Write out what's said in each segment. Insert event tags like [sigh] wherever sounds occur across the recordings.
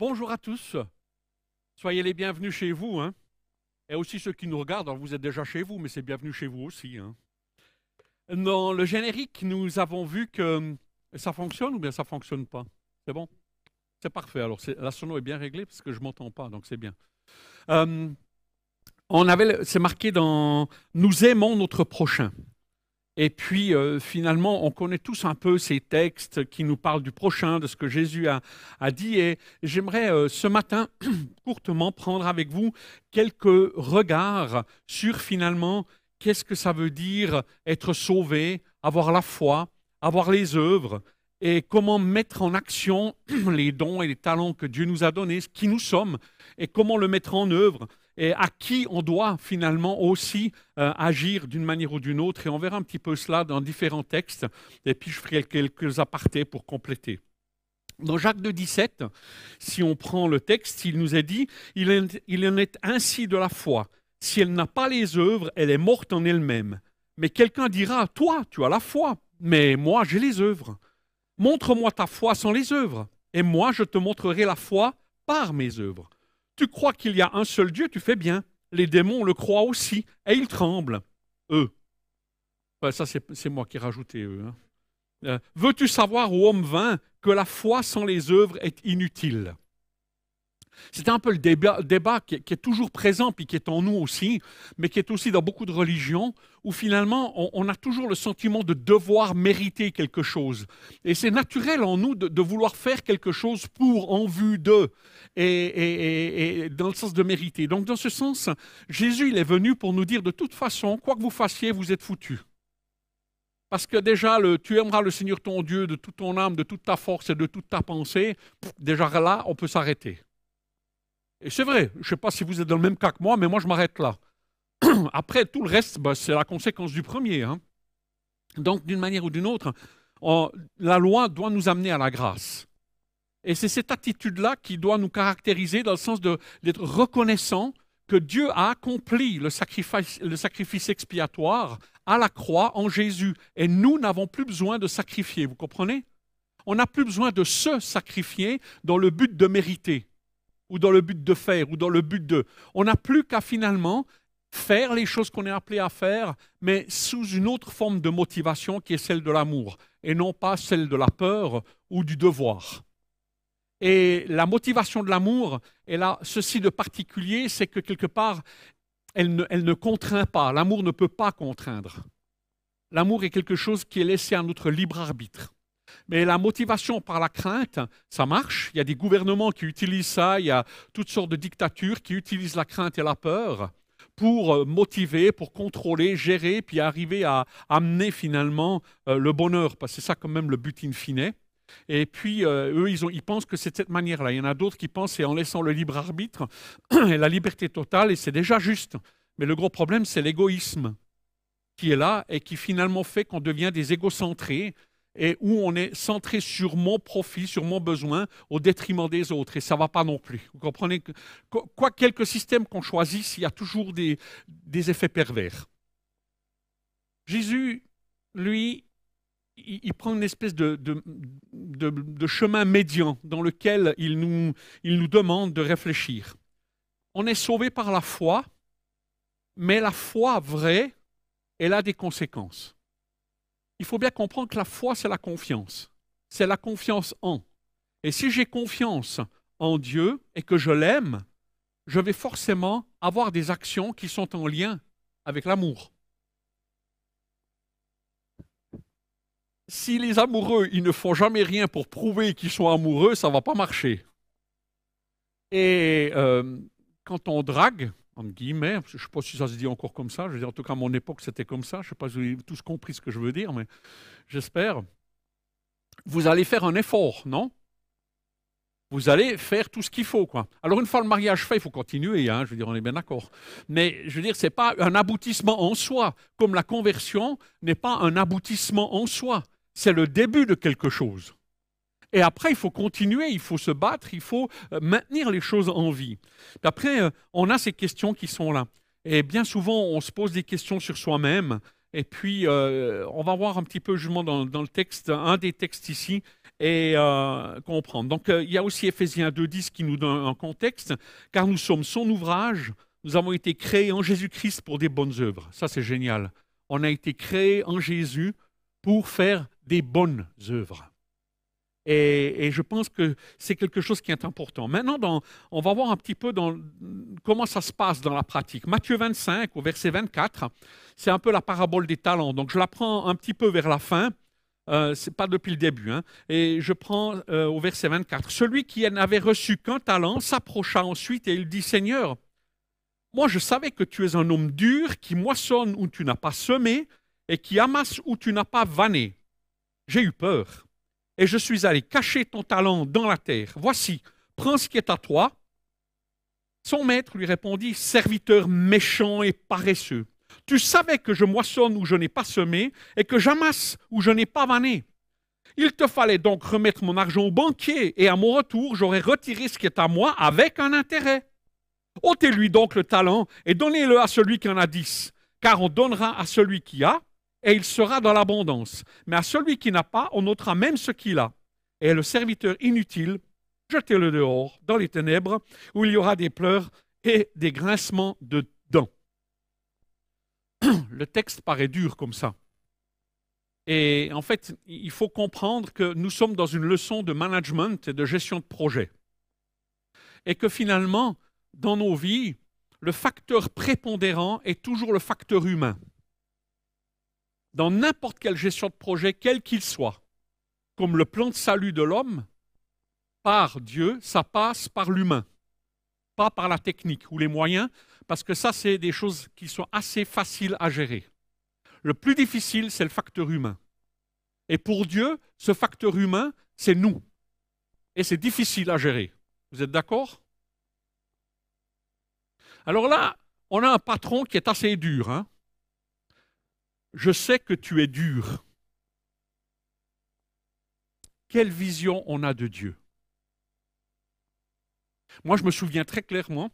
Bonjour à tous. Soyez les bienvenus chez vous. Hein. Et aussi ceux qui nous regardent, vous êtes déjà chez vous, mais c'est bienvenu chez vous aussi. Hein. Dans le générique, nous avons vu que ça fonctionne ou bien ça ne fonctionne pas? C'est bon? C'est parfait. Alors, la sono est bien réglée parce que je ne m'entends pas, donc c'est bien. Euh, on avait, c'est marqué dans Nous aimons notre prochain. Et puis euh, finalement, on connaît tous un peu ces textes qui nous parlent du prochain, de ce que Jésus a, dit. Et j'aimerais euh, ce matin, [clears throat] courtement, prendre avec vous quelques regards sur finalement qu'est-ce que ça veut dire être sauvé, avoir la foi, avoir les œuvres, et comment mettre en action [clears throat] les dons et les talents que Dieu nous a donnés, qui nous sommes, et comment le mettre en œuvre et à qui on doit finalement aussi euh, agir d'une manière ou d'une autre. Et on verra un petit peu cela dans différents textes. Et puis je ferai quelques apartés pour compléter. Dans Jacques 2, 17, si on prend le texte, il nous est dit il, il en est ainsi de la foi. Si elle n'a pas les œuvres, elle est morte en elle-même. Mais quelqu'un dira Toi, tu as la foi, mais moi, j'ai les œuvres. Montre-moi ta foi sans les œuvres, et moi, je te montrerai la foi par mes œuvres. Tu crois qu'il y a un seul Dieu, tu fais bien. Les démons le croient aussi, et ils tremblent, eux. ça, c'est moi qui ai rajouté eux. Hein. Euh, veux-tu savoir, ô homme vain, que la foi sans les œuvres est inutile? C'est un peu le débat, qui, est, toujours présent, puis qui est en nous aussi, mais qui est aussi dans beaucoup de religions, où finalement on, a toujours le sentiment de devoir mériter quelque chose. Et c'est naturel en nous de, vouloir faire quelque chose pour, en vue de, et, dans le sens de mériter. Donc dans ce sens, Jésus, il est venu pour nous dire de toute façon, quoi que vous fassiez, vous êtes foutus. Parce que déjà, le, tu aimeras le Seigneur ton Dieu de toute ton âme, de toute ta force et de toute ta pensée. Déjà là, on peut s'arrêter. Et c'est vrai, je ne sais pas si vous êtes dans le même cas que moi, mais moi je m'arrête là. [clears throat] Après, tout le reste, bah, c'est la conséquence du premier. Hein. Donc, d'une manière ou d'une autre, la loi doit nous amener à la grâce. Et c'est cette attitude-là qui doit nous caractériser dans le sens d'être reconnaissant que Dieu a accompli le sacrifice, le sacrifice expiatoire à la croix en Jésus. Et nous n'avons plus besoin de sacrifier, vous comprenez? On n'a plus besoin de se sacrifier dans le but de mériter ou dans le but de faire, ou dans le but de... On n'a plus qu'à finalement faire les choses qu'on est appelé à faire, mais sous une autre forme de motivation qui est celle de l'amour, et non pas celle de la peur ou du devoir. Et la motivation de l'amour, elle a ceci de particulier, c'est que quelque part, elle ne, elle ne contraint pas. L'amour ne peut pas contraindre. L'amour est quelque chose qui est laissé à notre libre arbitre. Mais la motivation par la crainte, ça marche. Il y a des gouvernements qui utilisent ça, il y a toutes sortes de dictatures qui utilisent la crainte et la peur pour euh, motiver, pour contrôler, gérer, puis arriver à amener finalement euh, le bonheur, parce c'est ça quand même le but in fine. Et puis, euh, eux, ils, pensent que c'est de cette manière-là. Il y en a d'autres qui pensent c'est en laissant le libre arbitre [clears throat] et la liberté totale, et c'est déjà juste. Mais le gros problème, c'est l'égoïsme qui est là et qui finalement fait qu'on devient des égocentrés et où on est centré sur mon profit, sur mon besoin, au détriment des autres. Et ça ne va pas non plus. Vous comprenez que, quoi quelques systèmes qu'on choisisse, il y a toujours des, effets pervers. Jésus, lui, il, prend une espèce de, chemin médian dans lequel il nous, il nous demande de réfléchir. On est sauvé par la foi, mais la foi vraie, elle a des conséquences il faut bien comprendre que la foi, c'est la confiance. C'est la confiance en. Et si j'ai confiance en Dieu et que je l'aime, je vais forcément avoir des actions qui sont en lien avec l'amour. Si les amoureux, ils ne font jamais rien pour prouver qu'ils sont amoureux, ça ne va pas marcher. Et euh, quand on drague, entre guillemets, je ne sais pas si ça se dit encore comme ça, je veux dire, en tout cas à mon époque c'était comme ça, je ne sais pas si vous avez tous compris ce que je veux dire, mais j'espère. Vous allez faire un effort, non? Vous allez faire tout ce qu'il faut, quoi. Alors une fois le mariage fait, il faut continuer, hein, je veux dire, on est bien d'accord. Mais je veux dire, ce n'est pas un aboutissement en soi, comme la conversion n'est pas un aboutissement en soi, c'est le début de quelque chose. Et après, il faut continuer, il faut se battre, il faut euh, maintenir les choses en vie. Après, euh, on a ces questions qui sont là. Et bien souvent, on se pose des questions sur soi-même. Et puis, euh, on va voir un petit peu justement dans, le texte, un des textes ici. et comprendre. Donc il y a aussi Ephésiens 2.10 qui nous donne un contexte, car nous sommes son ouvrage, nous avons été créés en Jésus-Christ pour des bonnes œuvres. Ça c'est génial. On a été créés en Jésus pour faire des bonnes œuvres. Et, je pense que c'est quelque chose qui est important. Maintenant, on va voir un petit peu comment ça se passe dans la pratique. Matthieu 25, au verset 24, c'est un peu la parabole des talents. Donc je la prends un petit peu vers la fin. Euh, c'est pas depuis le début. Hein. Et je prends euh, au verset 24. Celui qui n'avait reçu qu'un talent s'approcha ensuite et il dit Seigneur, moi je savais que tu es un homme dur qui moissonne où tu n'as pas semé et qui amasse où tu n'as pas vanné. J'ai eu peur et je suis allé cacher ton talent dans la terre. Voici, prends ce qui est à toi. Son maître lui répondit, Serviteur méchant et paresseux, tu savais que je moissonne où je n'ai pas semé et que j'amasse où je n'ai pas vanné. Il te fallait donc remettre mon argent au banquier, et à mon retour, j'aurais retiré ce qui est à moi avec un intérêt. ôtez-lui donc le talent et donnez-le à celui qui en a dix, car on donnera à celui qui a, et il sera dans l'abondance. Mais à celui qui n'a pas, on ôtera même ce qu'il a. Et le serviteur inutile, jetez-le dehors, dans les ténèbres, où il y aura des pleurs et des grincements de dents. [clears throat] Le texte paraît dur comme ça. Et en fait, il faut comprendre que nous sommes dans une leçon de management et de gestion de projet. Et que finalement, dans nos vies, le facteur prépondérant est toujours le facteur humain dans n'importe quelle gestion de projet, quel qu'il soit, comme le plan de salut de l'homme, par Dieu, ça passe par l'humain, pas par la technique ou les moyens, parce que ça, c'est des choses qui sont assez faciles à gérer. Le plus difficile, c'est le facteur humain. Et pour Dieu, ce facteur humain, c'est nous. Et c'est difficile à gérer. Vous êtes d'accord? Alors là, on a un patron qui est assez dur. Hein je sais que tu es dur. Quelle vision on a de Dieu? Moi, je me souviens très clairement,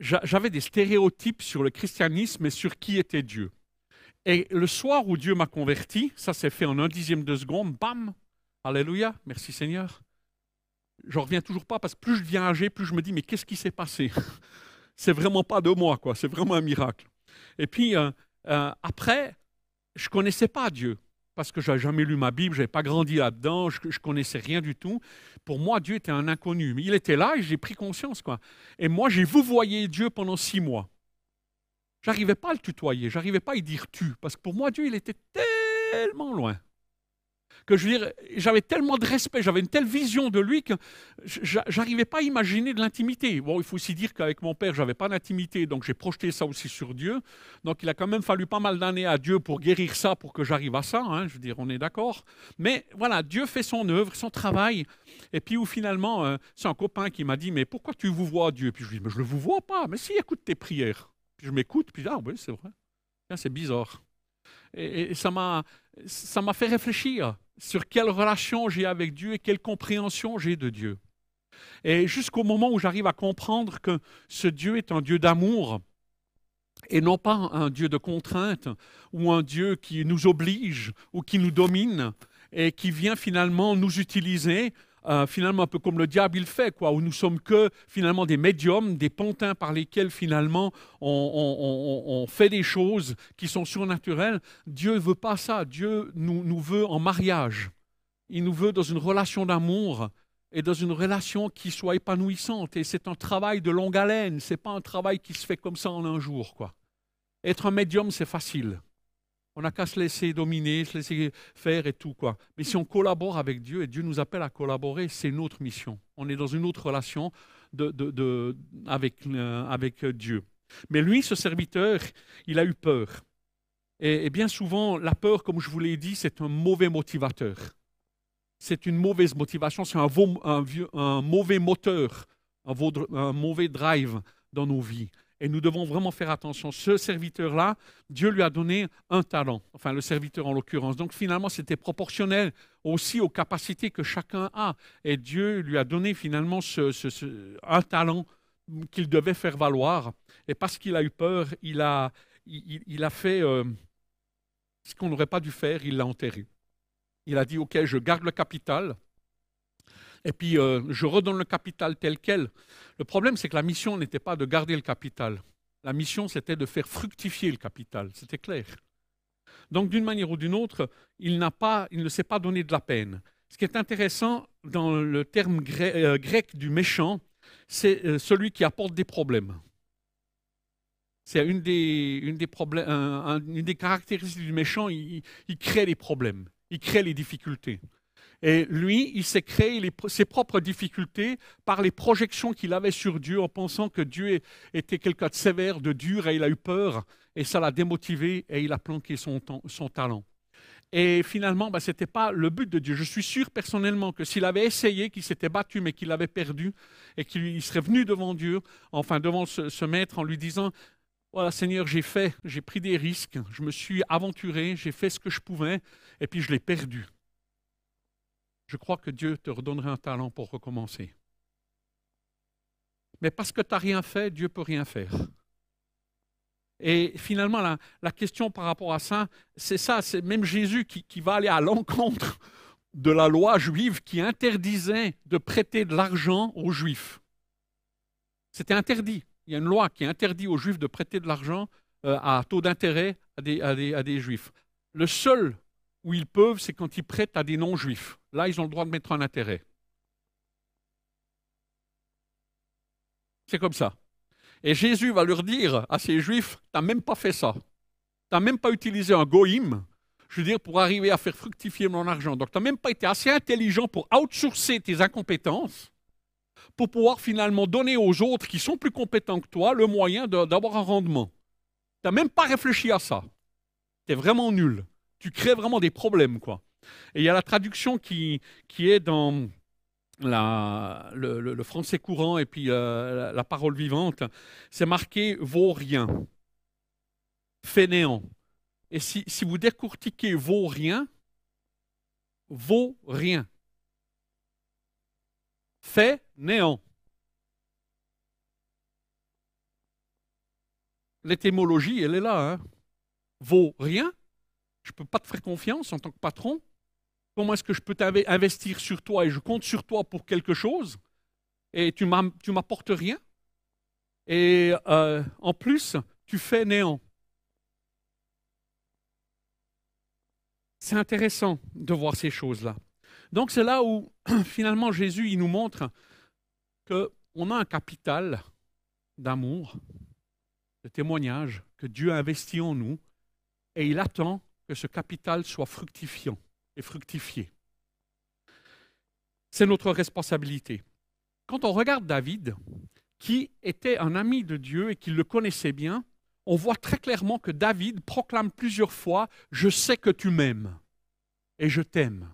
j'avais des stéréotypes sur le christianisme et sur qui était Dieu. Et le soir où Dieu m'a converti, ça s'est fait en un dixième de seconde, bam, alléluia, merci Seigneur. Je reviens toujours pas parce que plus je deviens âgé, plus je me dis mais qu'est-ce qui s'est passé? [laughs] C'est vraiment pas de moi quoi, c'est vraiment un miracle. Et puis euh, euh, après, je ne connaissais pas Dieu parce que je n'avais jamais lu ma Bible, je n'avais pas grandi là-dedans, je ne connaissais rien du tout. Pour moi, Dieu était un inconnu. Mais il était là et j'ai pris conscience. Quoi. Et moi, j'ai vouvoyé Dieu pendant six mois. J'arrivais pas à le tutoyer, j'arrivais pas à y dire tu, parce que pour moi, Dieu, il était tellement loin que je dire, j'avais tellement de respect, j'avais une telle vision de lui que j'arrivais pas à imaginer de l'intimité. Bon, il faut aussi dire qu'avec mon père, j'avais pas d'intimité, donc j'ai projeté ça aussi sur Dieu. Donc il a quand même fallu pas mal d'années à Dieu pour guérir ça, pour que j'arrive à ça. Hein, je veux dire, on est d'accord. Mais voilà, Dieu fait son œuvre, son travail. Et puis où finalement, euh, c'est un copain qui m'a dit, mais pourquoi tu vous vois Dieu? Puis je lui dis, mais je le vous vois pas. Mais si, écoute tes prières. Puis je m'écoute, puis ah oui, c'est vrai. C'est bizarre. Et, ça m'a fait réfléchir sur quelle relation j'ai avec Dieu et quelle compréhension j'ai de Dieu. Et jusqu'au moment où j'arrive à comprendre que ce Dieu est un Dieu d'amour et non pas un Dieu de contrainte ou un Dieu qui nous oblige ou qui nous domine et qui vient finalement nous utiliser euh, finalement un peu comme le diable il fait, quoi, où nous sommes que finalement des médiums, des pantins par lesquels finalement on, fait des choses qui sont surnaturelles. Dieu ne veut pas ça. Dieu nous, nous veut en mariage. Il nous veut dans une relation d'amour et dans une relation qui soit épanouissante. Et c'est un travail de longue haleine. C'est pas un travail qui se fait comme ça en un jour, quoi. Être un médium, c'est facile. On n'a qu'à se laisser dominer, se laisser faire et tout. quoi. Mais si on collabore avec Dieu, et Dieu nous appelle à collaborer, c'est notre mission. On est dans une autre relation de, avec, euh, avec Dieu. Mais lui, ce serviteur, il a eu peur. Et, bien souvent, la peur, comme je vous l'ai dit, c'est un mauvais motivateur. C'est une mauvaise motivation, c'est un, mauvais moteur, un mauvais drive dans nos vies. Et nous devons vraiment faire attention. Ce serviteur-là, Dieu lui a donné un talent, enfin le serviteur en l'occurrence. Donc finalement, c'était proportionnel aussi aux capacités que chacun a. Et Dieu lui a donné finalement un talent qu'il devait faire valoir. Et parce qu'il a eu peur, il a, il, a fait euh, ce qu'on n'aurait pas dû faire, il l'a enterré. Il a dit, OK, je garde le capital, et puis euh, je redonne le capital tel quel. Le problème, c'est que la mission n'était pas de garder le capital. La mission, c'était de faire fructifier le capital. C'était clair. Donc, d'une manière ou d'une autre, il, pas, il ne s'est pas donné de la peine. Ce qui est intéressant dans le terme euh, grec, du méchant, c'est euh, celui qui apporte des problèmes. C'est une des, caractéristiques du méchant, il, crée des problèmes, il crée les difficultés. Et lui, il s'est créé ses propres difficultés par les projections qu'il avait sur Dieu en pensant que Dieu était quelqu'un de sévère, de dur, et il a eu peur, et ça l'a démotivé, et il a planqué son, talent. Et finalement, ben, ce n'était pas le but de Dieu. Je suis sûr personnellement que s'il avait essayé, qu'il s'était battu, mais qu'il avait perdu, et qu'il serait venu devant Dieu, enfin devant ce maître, en lui disant voilà, Seigneur, j'ai fait, j'ai pris des risques, je me suis aventuré, j'ai fait ce que je pouvais, et puis je l'ai perdu je crois que Dieu te redonnerait un talent pour recommencer. Mais parce que tu n'as rien fait, Dieu peut rien faire. Et finalement, la, question par rapport à ça, c'est ça, c'est même Jésus qui, qui va aller à l'encontre de la loi juive qui interdisait de prêter de l'argent aux juifs. C'était interdit. Il y a une loi qui interdit aux juifs de prêter de l'argent euh, à taux d'intérêt à des, juifs. Le seul où ils peuvent, c'est quand ils prêtent à des non-juifs. Là, ils ont le droit de mettre un intérêt. C'est comme ça. Et Jésus va leur dire à ces juifs, tu n'as même pas fait ça. Tu n'as même pas utilisé un goïm, je veux dire, pour arriver à faire fructifier mon argent. Donc, tu n'as même pas été assez intelligent pour outsourcer tes incompétences, pour pouvoir finalement donner aux autres qui sont plus compétents que toi le moyen d'avoir un rendement. Tu n'as même pas réfléchi à ça. Tu es vraiment nul tu crées vraiment des problèmes, quoi. Et il y a la traduction qui, qui est dans le, français courant et puis euh, la, parole vivante. C'est marqué vaut rien, fainéant. Et si, si vous décortiquez vaut rien, vaut rien. Fait néant. L'étymologie, elle est là. Hein. Vaut rien, je ne peux pas te faire confiance en tant que patron. Comment est-ce que je peux investir sur toi et je compte sur toi pour quelque chose et tu ne m'apportes rien? Et euh, en plus, tu fais néant. C'est intéressant de voir ces choses-là. Donc c'est là où [clears throat] finalement Jésus il nous montre qu'on a un capital d'amour, de témoignage que Dieu a investi en nous et il attend que ce capital soit fructifiant et fructifié. C'est notre responsabilité. Quand on regarde David, qui était un ami de Dieu et qui le connaissait bien, on voit très clairement que David proclame plusieurs fois ⁇ Je sais que tu m'aimes et je t'aime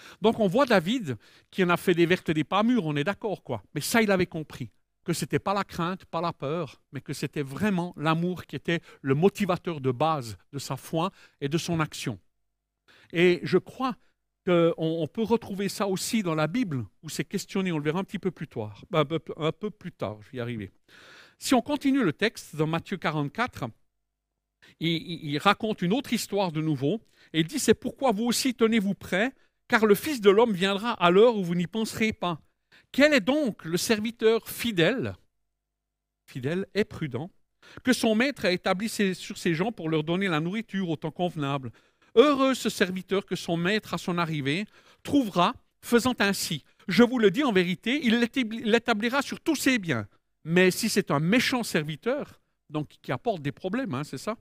⁇ Donc on voit David qui en a fait des vertes et des pas mûres, on est d'accord quoi. Mais ça, il avait compris que ce n'était pas la crainte, pas la peur, mais que c'était vraiment l'amour qui était le motivateur de base de sa foi et de son action. Et je crois qu'on peut retrouver ça aussi dans la Bible, où c'est questionné, on le verra un petit peu plus tard. Un peu, plus tard, je. Si on continue le texte dans Matthieu 44, il, il raconte une autre histoire de nouveau, et il dit, c'est pourquoi vous aussi tenez-vous prêts, car le Fils de l'homme viendra à l'heure où vous n'y penserez pas. Quel est donc le serviteur fidèle, fidèle et prudent, que son maître a établi sur ses gens pour leur donner la nourriture au temps convenable Heureux ce serviteur que son maître à son arrivée trouvera faisant ainsi. Je vous le dis en vérité, il l'établira sur tous ses biens. Mais si c'est un méchant serviteur, donc qui apporte des problèmes, hein, c'est ça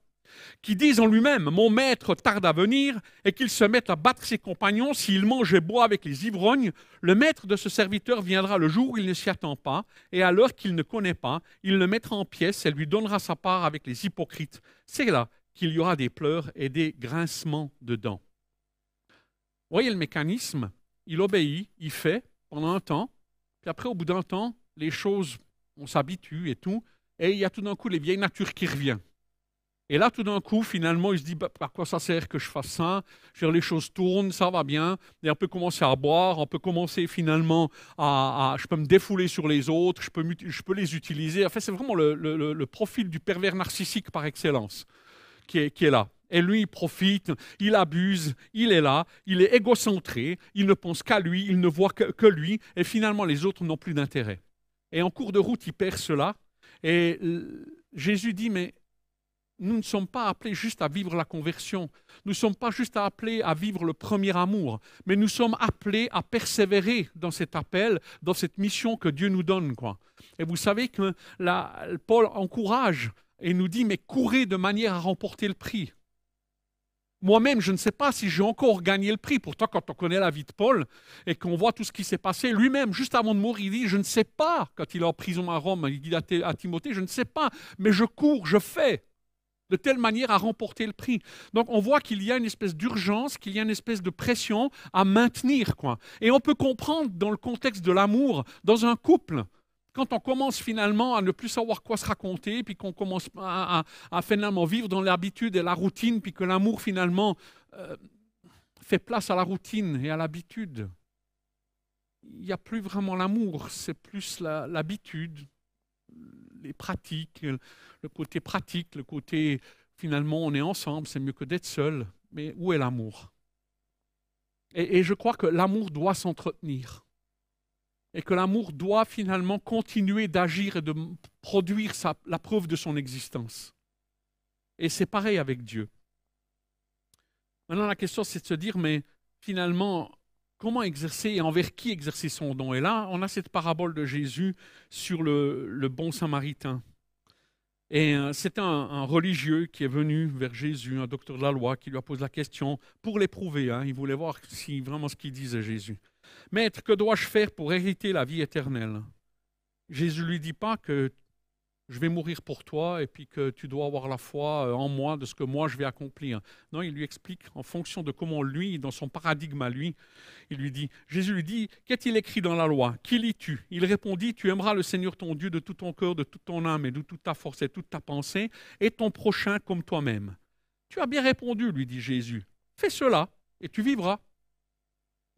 qui disent en lui-même Mon maître tarde à venir, et qu'il se mette à battre ses compagnons s'il mange et boit avec les ivrognes, le maître de ce serviteur viendra le jour où il ne s'y attend pas, et à l'heure qu'il ne connaît pas, il le mettra en pièces et lui donnera sa part avec les hypocrites. C'est là qu'il y aura des pleurs et des grincements de dents. Voyez le mécanisme? Il obéit, il fait pendant un temps, puis après, au bout d'un temps, les choses, on s'habitue et tout, et il y a tout d'un coup les vieilles natures qui reviennent. Et là, tout d'un coup, finalement, il se dit, bah, par quoi ça sert que je fasse ça? Les choses tournent, ça va bien. Et on peut commencer à boire, on peut commencer finalement à... je peux me défouler sur les autres, je peux, je peux les utiliser. En fait, c'est vraiment le, profil du pervers narcissique par excellence qui est, là. Et lui, il profite, il abuse, il est là, il est égocentré, il ne pense qu'à lui, il ne voit que, que lui, et finalement les autres n'ont plus d'intérêt. Et en cours de route, il perd cela. Et Jésus dit, mais nous ne sommes pas appelés juste à vivre la conversion. Nous ne sommes pas juste appelés à vivre le premier amour, mais nous sommes appelés à persévérer dans cet appel, dans cette mission que Dieu nous donne. Quoi. Et vous savez que Paul encourage et nous dit, mais courez de manière à remporter le prix. Moi-même, je ne sais pas si j'ai encore gagné le prix. Pourtant, quand on connaît la vie de Paul et qu'on voit tout ce qui s'est passé, lui-même, juste avant de mourir, il dit, je ne sais pas, quand il est en prison à Rome, il dit à Timothée, je ne sais pas, mais je cours, je fais de telle manière à remporter le prix. Donc on voit qu'il y a une espèce d'urgence, qu'il y a une espèce de pression à maintenir. quoi. Et on peut comprendre dans le contexte de l'amour, dans un couple, quand on commence finalement à ne plus savoir quoi se raconter, puis qu'on commence à, finalement vivre dans l'habitude et la routine, puis que l'amour finalement euh, fait place à la routine et à l'habitude, il n'y a plus vraiment l'amour, c'est plus l'habitude, les pratiques, le côté pratique, le côté finalement on est ensemble, c'est mieux que d'être seul. Mais où est l'amour? Et, je crois que l'amour doit s'entretenir. Et que l'amour doit finalement continuer d'agir et de produire la preuve de son existence. Et c'est pareil avec Dieu. Maintenant, la question, c'est de se dire, mais finalement, comment exercer et envers qui exercer son don? Et là, on a cette parabole de Jésus sur le bon samaritain. Et euh, c'est un, religieux qui est venu vers Jésus, un docteur de la loi, qui lui a posé la question pour l'éprouver. Hein. il voulait voir si vraiment ce qu'il disait Jésus. Maître, que dois-je faire pour hériter la vie éternelle? Jésus lui dit pas que je vais mourir pour toi et puis que tu dois avoir la foi euh, en moi de ce que moi je vais accomplir. Non, il lui explique en fonction de comment lui, dans son paradigme à lui, il lui dit, Jésus lui dit, qu'est-il écrit dans la loi? Qui lis-tu? Il répondit, tu aimeras le Seigneur ton Dieu de tout ton cœur, de toute ton âme et de toute ta force et toute ta pensée, et ton prochain comme toi-même. Tu as bien répondu, lui dit Jésus. Fais cela et tu vivras.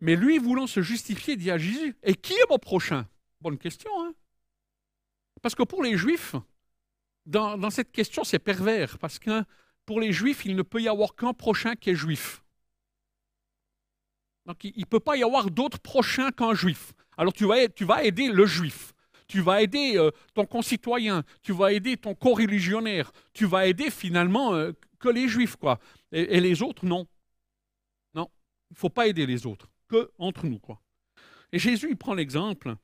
Mais lui, voulant se justifier, dit à Jésus, et qui est mon prochain? Bonne question, hein parce que pour les Juifs, dans, cette question, c'est pervers, parce que pour les Juifs, il ne peut y avoir qu'un prochain qui est juif. Donc il ne peut pas y avoir d'autre prochain qu'un juif. Alors tu vas, aider le juif, tu vas aider euh, ton concitoyen, tu vas aider ton co-religionnaire, tu vas aider finalement euh, que les juifs, quoi. Et, les autres, non. Non, il ne faut pas aider les autres, que entre nous, quoi. Et Jésus, il prend l'exemple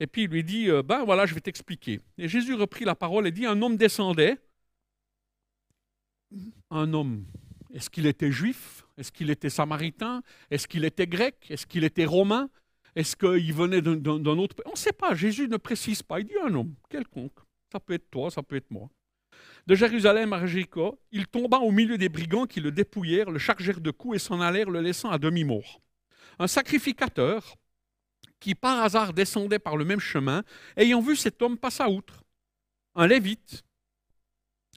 et puis il lui dit, euh, ben voilà, je vais t'expliquer. Et Jésus reprit la parole et dit, un homme descendait. Un homme, est-ce qu'il était juif? Est-ce qu'il était samaritain? Est-ce qu'il était grec? Est-ce qu'il était romain? Est-ce qu'il venait d'un autre pays On ne sait pas, Jésus ne précise pas. Il dit un homme, quelconque. Ça peut être toi, ça peut être moi. De Jérusalem à Jéricho, il tomba au milieu des brigands qui le dépouillèrent, le chargèrent de coups et s'en allèrent, le laissant à demi-mort. Un sacrificateur, qui par hasard descendait par le même chemin, ayant vu cet homme passa outre. Un lévite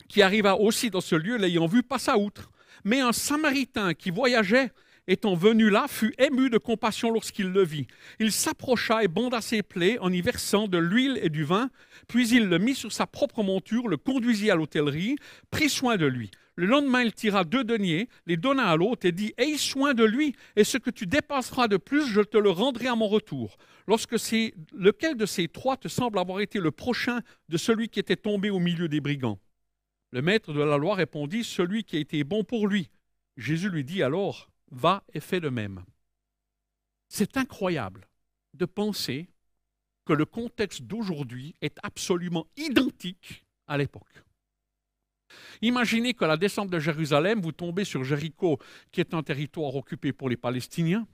qui arriva aussi dans ce lieu, l'ayant vu, passa outre. Mais un samaritain qui voyageait, étant venu là, fut ému de compassion lorsqu'il le vit. Il s'approcha et banda ses plaies en y versant de l'huile et du vin, puis il le mit sur sa propre monture, le conduisit à l'hôtellerie, prit soin de lui. Le lendemain, il tira deux deniers, les donna à l'autre et dit Aie soin de lui, et ce que tu dépasseras de plus, je te le rendrai à mon retour. Lorsque c'est lequel de ces trois te semble avoir été le prochain de celui qui était tombé au milieu des brigands? Le maître de la loi répondit Celui qui a été bon pour lui. Jésus lui dit alors Va et fais de même. C'est incroyable de penser que le contexte d'aujourd'hui est absolument identique à l'époque. Imaginez que la descente de Jérusalem, vous tombez sur Jéricho, qui est un territoire occupé pour les Palestiniens,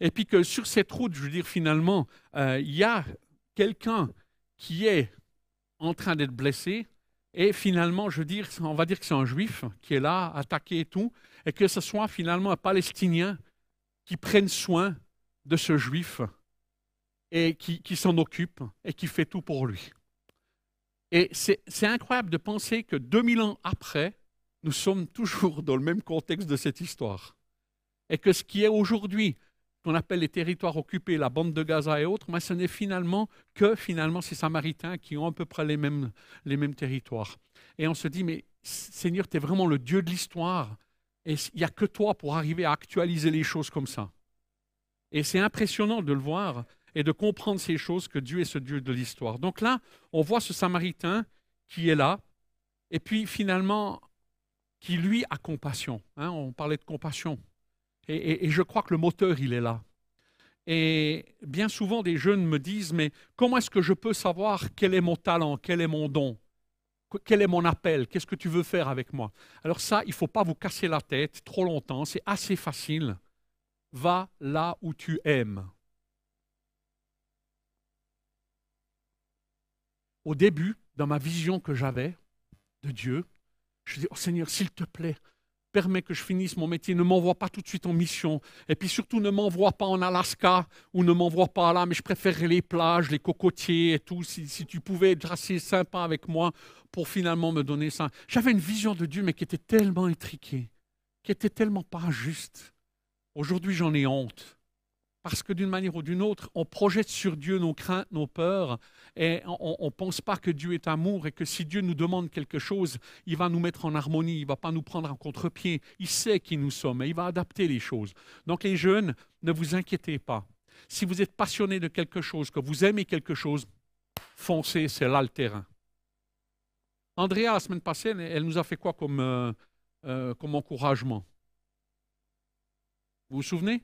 et puis que sur cette route, je veux dire, finalement, euh, il y a quelqu'un qui est en train d'être blessé, et finalement, je veux dire, on va dire que c'est un juif qui est là, attaqué et tout, et que ce soit finalement un Palestinien qui prenne soin de ce juif et qui s'en occupe et qui fait tout pour lui. Et c'est incroyable de penser que 2000 ans après, nous sommes toujours dans le même contexte de cette histoire. Et que ce qui est aujourd'hui, qu'on appelle les territoires occupés, la bande de Gaza et autres, mais ce n'est finalement que finalement ces Samaritains qui ont à peu près les mêmes, les mêmes territoires. Et on se dit, mais Seigneur, tu es vraiment le Dieu de l'histoire. Et il n'y a que toi pour arriver à actualiser les choses comme ça. Et c'est impressionnant de le voir et de comprendre ces choses que Dieu est ce Dieu de l'histoire. Donc là, on voit ce Samaritain qui est là, et puis finalement, qui lui a compassion. Hein, on parlait de compassion. Et, et, je crois que le moteur, il est là. Et bien souvent, des jeunes me disent, mais comment est-ce que je peux savoir quel est mon talent, quel est mon don quel est mon appel Qu'est-ce que tu veux faire avec moi? Alors ça, il ne faut pas vous casser la tête trop longtemps, c'est assez facile. Va là où tu aimes. Au début, dans ma vision que j'avais de Dieu, je dis, oh Seigneur, s'il te plaît, permets que je finisse mon métier, ne m'envoie pas tout de suite en mission. Et puis surtout, ne m'envoie pas en Alaska ou ne m'envoie pas là, mais je préférerais les plages, les cocotiers et tout. Si, tu pouvais être assez sympa avec moi pour finalement me donner ça. J'avais une vision de Dieu, mais qui était tellement étriquée, qui était tellement pas juste. Aujourd'hui, j'en ai honte. Parce que d'une manière ou d'une autre, on projette sur Dieu nos craintes, nos peurs, et on ne pense pas que Dieu est amour et que si Dieu nous demande quelque chose, il va nous mettre en harmonie, il ne va pas nous prendre en contre-pied. Il sait qui nous sommes et il va adapter les choses. Donc les jeunes, ne vous inquiétez pas. Si vous êtes passionné de quelque chose, que vous aimez quelque chose, foncez, c'est là le terrain. Andrea, la semaine passée, elle nous a fait quoi comme, euh, euh, comme encouragement? Vous vous souvenez?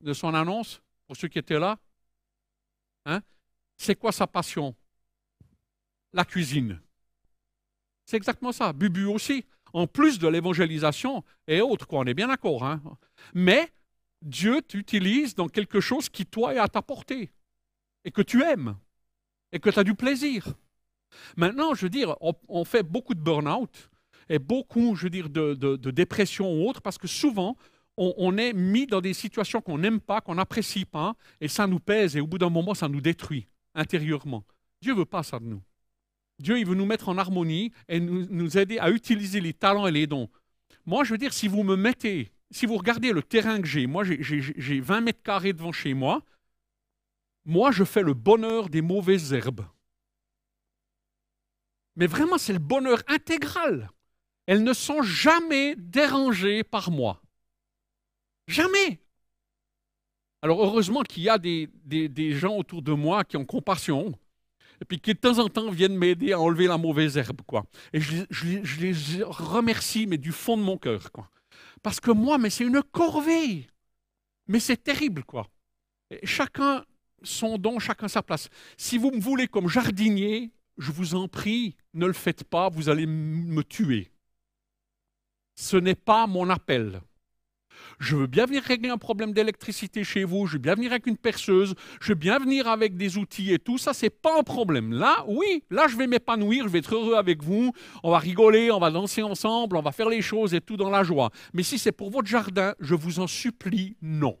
De son annonce, pour ceux qui étaient là. Hein? C'est quoi sa passion? La cuisine. C'est exactement ça. Bubu aussi. En plus de l'évangélisation et autres, quoi, on est bien d'accord. Hein? Mais Dieu t'utilise dans quelque chose qui, toi, est à ta portée et que tu aimes et que tu as du plaisir. Maintenant, je veux dire, on, fait beaucoup de burn-out et beaucoup, je veux dire, de, de dépression ou autre parce que souvent, on, est mis dans des situations qu'on n'aime pas, qu'on n'apprécie pas, et ça nous pèse, et au bout d'un moment, ça nous détruit intérieurement. Dieu ne veut pas ça de nous. Dieu, il veut nous mettre en harmonie et nous, aider à utiliser les talents et les dons. Moi, je veux dire, si vous me mettez, si vous regardez le terrain que j'ai, moi, j'ai 20 mètres carrés devant chez moi, moi, je fais le bonheur des mauvaises herbes. Mais vraiment, c'est le bonheur intégral. Elles ne sont jamais dérangées par moi. Jamais. Alors heureusement qu'il y a des, gens autour de moi qui ont compassion et puis qui de temps en temps viennent m'aider à enlever la mauvaise herbe. Quoi. Et je, les remercie, mais du fond de mon cœur. Parce que moi, mais c'est une corvée. Mais c'est terrible, quoi. chacun son don, chacun sa place. Si vous me voulez comme jardinier, je vous en prie, ne le faites pas, vous allez me tuer. Ce n'est pas mon appel. Je veux bien venir régler un problème d'électricité chez vous, je veux bien venir avec une perceuse, je veux bien venir avec des outils et tout, ça, c'est pas un problème. Là, oui, là, je vais m'épanouir, je vais être heureux avec vous, on va rigoler, on va danser ensemble, on va faire les choses et tout dans la joie. Mais si c'est pour votre jardin, je vous en supplie, non.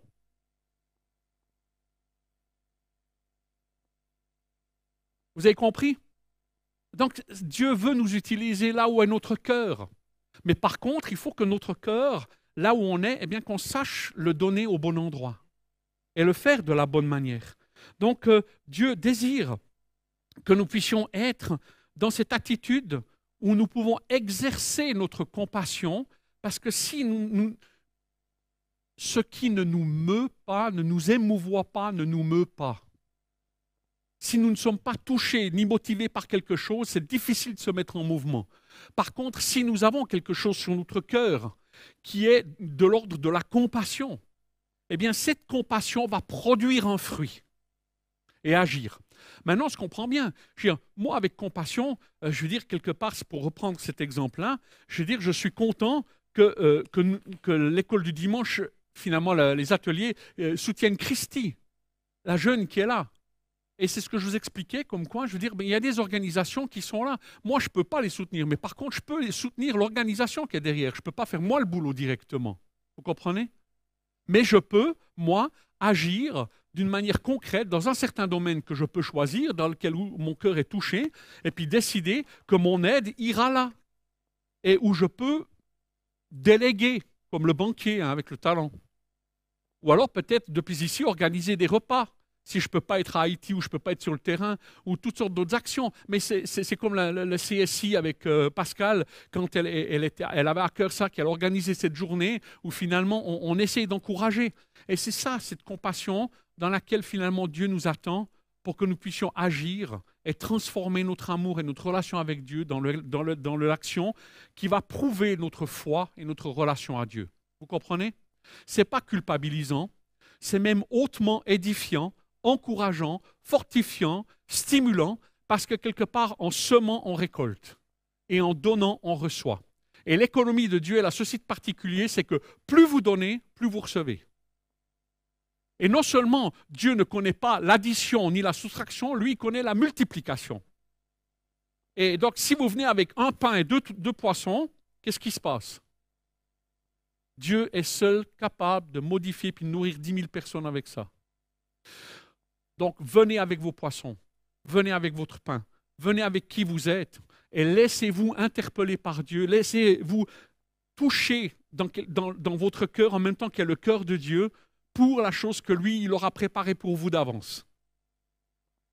Vous avez compris? Donc Dieu veut nous utiliser là où est notre cœur. Mais par contre, il faut que notre cœur là où on est, eh bien qu'on sache le donner au bon endroit et le faire de la bonne manière. Donc euh, Dieu désire que nous puissions être dans cette attitude où nous pouvons exercer notre compassion, parce que si ce qui ne nous meut pas, ne nous émouvoit pas, ne nous meut pas. Si nous ne sommes pas touchés ni motivés par quelque chose, c'est difficile de se mettre en mouvement. Par contre, si nous avons quelque chose sur notre cœur qui est de l'ordre de la compassion, eh bien cette compassion va produire un fruit et agir. Maintenant, ce qu'on comprend bien. moi, avec compassion, euh, je veux dire, quelque part, pour reprendre cet exemple-là, je veux dire, je suis content que, euh, que, l'école du dimanche, finalement, les ateliers, euh, soutiennent Christy, la jeune qui est là. Et c'est ce que je vous expliquais, comme quoi, je veux dire, il y a des organisations qui sont là. Moi, je ne peux pas les soutenir, mais par contre, je peux soutenir l'organisation qui est derrière. Je ne peux pas faire moi le boulot directement. Vous comprenez? Mais je peux, moi, agir d'une manière concrète dans un certain domaine que je peux choisir, dans lequel mon cœur est touché, et puis décider que mon aide ira là. Et où je peux déléguer, comme le banquier hein, avec le talent. Ou alors peut-être depuis ici organiser des repas si je ne peux pas être à Haïti ou je ne peux pas être sur le terrain, ou toutes sortes d'autres actions. Mais c'est comme le CSI avec euh, Pascal, quand elle, elle, était, elle, avait à cœur ça, qu'elle organisait cette journée où finalement on, essaye d'encourager. Et c'est ça, cette compassion dans laquelle finalement Dieu nous attend pour que nous puissions agir et transformer notre amour et notre relation avec Dieu dans l'action le, dans le, dans qui va prouver notre foi et notre relation à Dieu. Vous comprenez? Ce n'est pas culpabilisant, c'est même hautement édifiant encourageant, fortifiant, stimulant, parce que quelque part, en semant, on récolte, et en donnant, on reçoit. Et l'économie de Dieu, elle a ceci de particulier, c'est que plus vous donnez, plus vous recevez. Et non seulement Dieu ne connaît pas l'addition ni la soustraction, lui, connaît la multiplication. Et donc, si vous venez avec un pain et deux, poissons, qu'est-ce qui se passe? Dieu est seul capable de modifier puis de nourrir dix mille personnes avec ça. Donc venez avec vos poissons, venez avec votre pain, venez avec qui vous êtes et laissez-vous interpeller par Dieu, laissez-vous toucher dans, dans, votre cœur en même temps qu'il y a le cœur de Dieu pour la chose que lui, il aura préparée pour vous d'avance.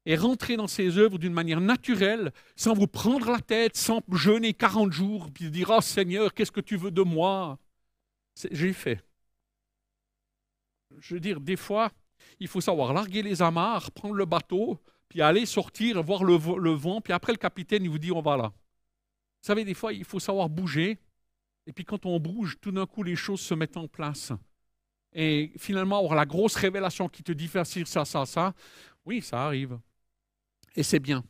Et rentrer dans ses œuvres d'une manière naturelle, sans vous prendre la tête, sans jeûner 40 jours, puis dire Oh Seigneur, qu'est-ce que tu veux de moi? J'ai fait. Je veux dire, des fois, il faut savoir larguer les amarres, prendre le bateau, puis aller sortir, voir le, vent, puis après le capitaine, il vous dit on va là. Vous savez, des fois, il faut savoir bouger, et puis quand on bouge, tout d'un coup, les choses se mettent en place. Et finalement, avoir la grosse révélation qui te dit faire ça, ça, ça, oui, ça arrive. Et c'est bien.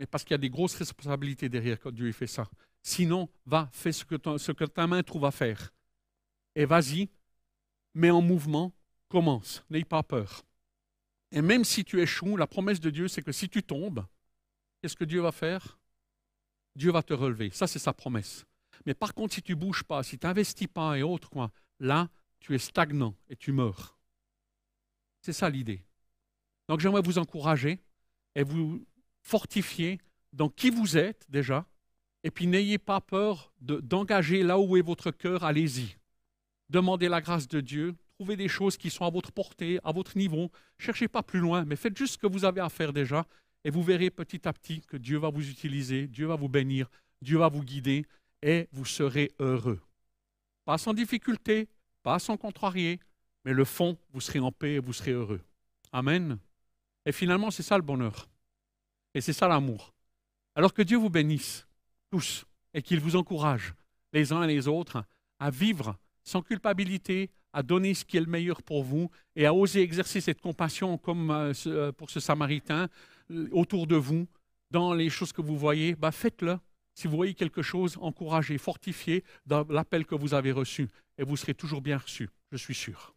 Mais parce qu'il y a des grosses responsabilités derrière quand Dieu fait ça. Sinon, va, fais ce que, ce que ta main trouve à faire. Et vas-y, mets en mouvement, commence, n'aie pas peur. Et même si tu échoues, la promesse de Dieu, c'est que si tu tombes, qu'est-ce que Dieu va faire? Dieu va te relever. Ça, c'est sa promesse. Mais par contre, si tu ne bouges pas, si tu n'investis pas et autres, quoi, là, tu es stagnant et tu meurs. C'est ça l'idée. Donc j'aimerais vous encourager et vous fortifier dans qui vous êtes déjà. Et puis n'ayez pas peur d'engager là où est votre cœur, allez-y. Demandez la grâce de Dieu, Trouvez des choses qui sont à votre portée, à votre niveau. Cherchez pas plus loin, mais faites juste ce que vous avez à faire déjà. Et vous verrez petit à petit que Dieu va vous utiliser, Dieu va vous bénir, Dieu va vous guider et vous serez heureux. Pas sans difficulté, pas sans contrarier, mais le fond, vous serez en paix et vous serez heureux. Amen. Et finalement, c'est ça le bonheur. Et c'est ça l'amour. Alors que Dieu vous bénisse, tous, et qu'il vous encourage, les uns et les autres, à vivre sans culpabilité, à donner ce qui est le meilleur pour vous et à oser exercer cette compassion comme euh, euh, pour ce Samaritain euh, autour de vous, dans les choses que vous voyez, bah faites-le. Si vous voyez quelque chose, encouragez, fortifiez dans l'appel que vous avez reçu et vous serez toujours bien reçu, je suis sûr.